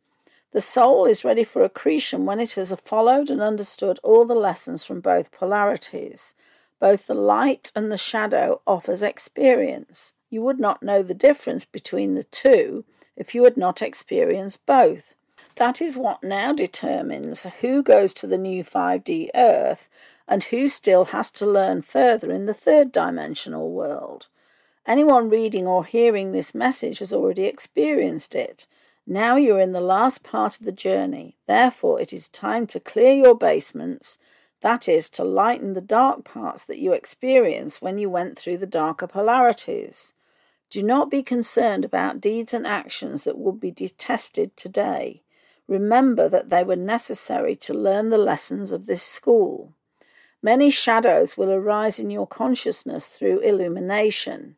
A: The soul is ready for accretion when it has followed and understood all the lessons from both polarities. Both the light and the shadow offers experience. You would not know the difference between the two if you had not experienced both. That is what now determines who goes to the new 5D Earth and who still has to learn further in the third dimensional world. Anyone reading or hearing this message has already experienced it. Now you're in the last part of the journey. Therefore, it is time to clear your basements, that is, to lighten the dark parts that you experienced when you went through the darker polarities. Do not be concerned about deeds and actions that would be detested today. Remember that they were necessary to learn the lessons of this school. Many shadows will arise in your consciousness through illumination.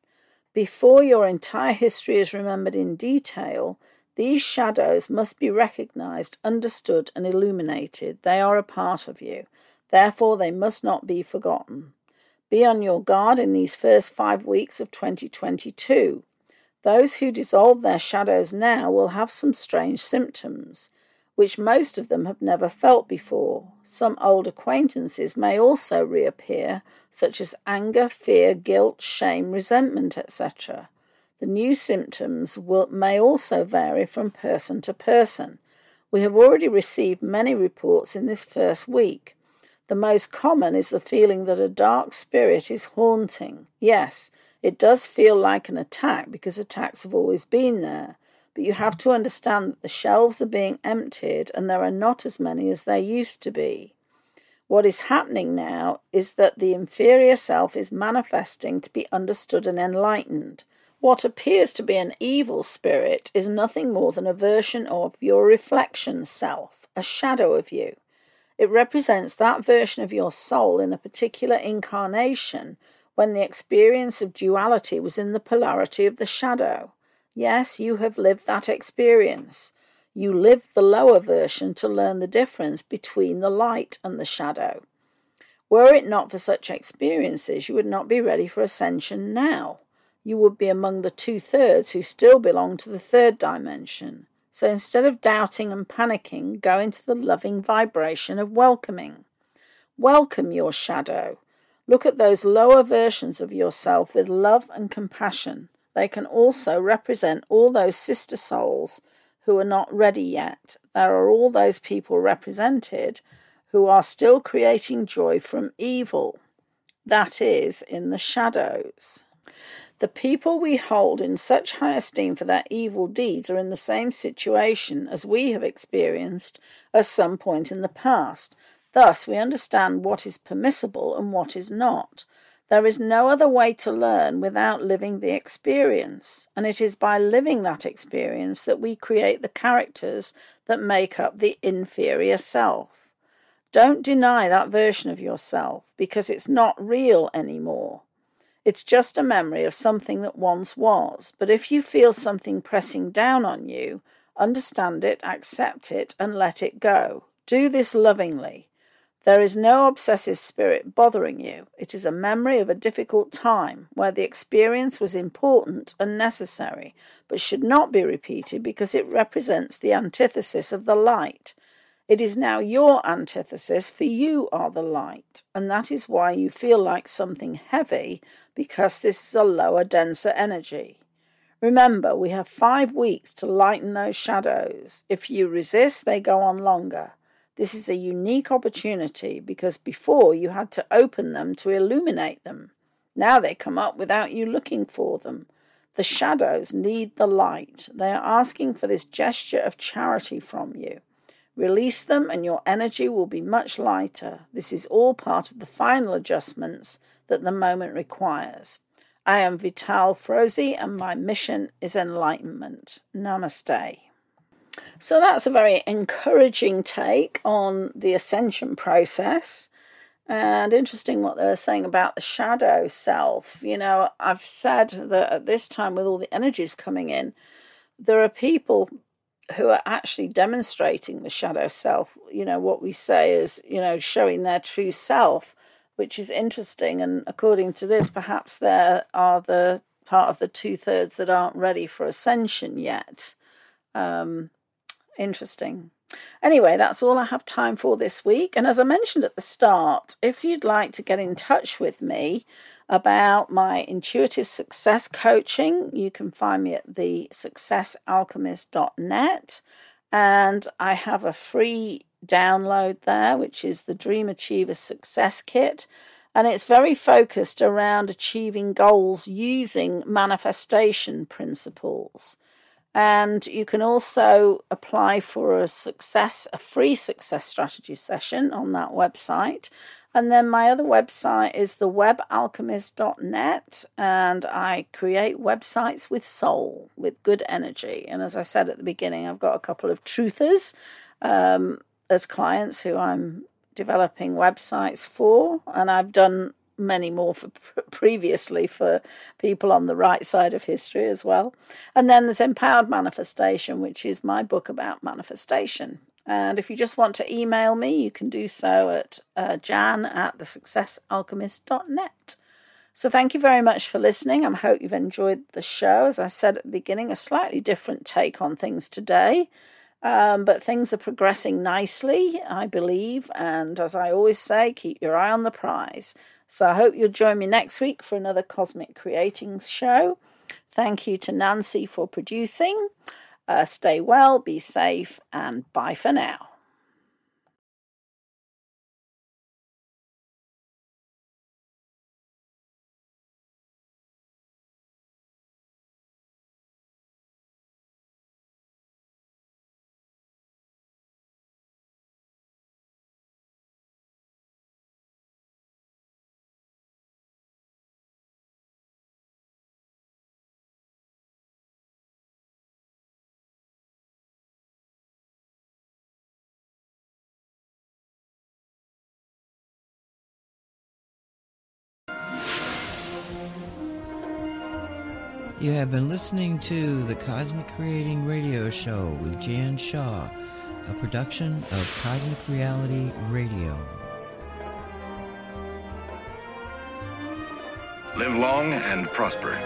A: Before your entire history is remembered in detail, these shadows must be recognized, understood, and illuminated. They are a part of you. Therefore, they must not be forgotten. Be on your guard in these first five weeks of 2022. Those who dissolve their shadows now will have some strange symptoms, which most of them have never felt before. Some old acquaintances may also reappear, such as anger, fear, guilt, shame, resentment, etc. The new symptoms will, may also vary from person to person. We have already received many reports in this first week. The most common is the feeling that a dark spirit is haunting. Yes, it does feel like an attack because attacks have always been there, but you have to understand that the shelves are being emptied and there are not as many as there used to be. What is happening now is that the inferior self is manifesting to be understood and enlightened. What appears to be an evil spirit is nothing more than a version of your reflection self, a shadow of you. It represents that version of your soul in a particular incarnation when the experience of duality was in the polarity of the shadow. Yes, you have lived that experience. You lived the lower version to learn the difference between the light and the shadow. Were it not for such experiences, you would not be ready for ascension now. You would be among the two thirds who still belong to the third dimension. So instead of doubting and panicking, go into the loving vibration of welcoming. Welcome your shadow. Look at those lower versions of yourself with love and compassion. They can also represent all those sister souls who are not ready yet. There are all those people represented who are still creating joy from evil, that is, in the shadows. The people we hold in such high esteem for their evil deeds are in the same situation as we have experienced at some point in the past, Thus, we understand what is permissible and what is not. There is no other way to learn without living the experience, and it is by living that experience that we create the characters that make up the inferior self. Don't deny that version of yourself because it's not real anymore. It's just a memory of something that once was. But if you feel something pressing down on you, understand it, accept it, and let it go. Do this lovingly. There is no obsessive spirit bothering you. It is a memory of a difficult time where the experience was important and necessary, but should not be repeated because it represents the antithesis of the light. It is now your antithesis, for you are the light, and that is why you feel like something heavy, because this is a lower, denser energy. Remember, we have five weeks to lighten those shadows. If you resist, they go on longer. This is a unique opportunity because before you had to open them to illuminate them. Now they come up without you looking for them. The shadows need the light. They are asking for this gesture of charity from you. Release them, and your energy will be much lighter. This is all part of the final adjustments that the moment requires. I am Vital Frosi, and my mission is enlightenment. Namaste. So that's a very encouraging take on the ascension process. And interesting what they were saying about the shadow self. You know, I've said that at this time, with all the energies coming in, there are people who are actually demonstrating the shadow self. You know, what we say is, you know, showing their true self, which is interesting. And according to this, perhaps there are the part of the two thirds that aren't ready for ascension yet. Um, Interesting. Anyway, that's all I have time for this week. And as I mentioned at the start, if you'd like to get in touch with me about my intuitive success coaching, you can find me at the successalchemist.net. And I have a free download there, which is the Dream Achiever Success Kit. And it's very focused around achieving goals using manifestation principles. And you can also apply for a success, a free success strategy session on that website. And then my other website is the webalchemist.net, and I create websites with soul, with good energy. And as I said at the beginning, I've got a couple of truthers um, as clients who I'm developing websites for, and I've done many more for previously for people on the right side of history as well. And then there's Empowered Manifestation, which is my book about manifestation. And if you just want to email me, you can do so at uh, jan at thesuccessalchemist.net. So thank you very much for listening. I hope you've enjoyed the show. As I said at the beginning, a slightly different take on things today. Um, but things are progressing nicely, I believe. And as I always say, keep your eye on the prize. So I hope you'll join me next week for another Cosmic Creating show. Thank you to Nancy for producing. Uh, stay well, be safe, and bye for now.
B: You have been listening to the Cosmic Creating Radio Show with Jan Shaw, a production of Cosmic Reality Radio.
C: Live long and prosper.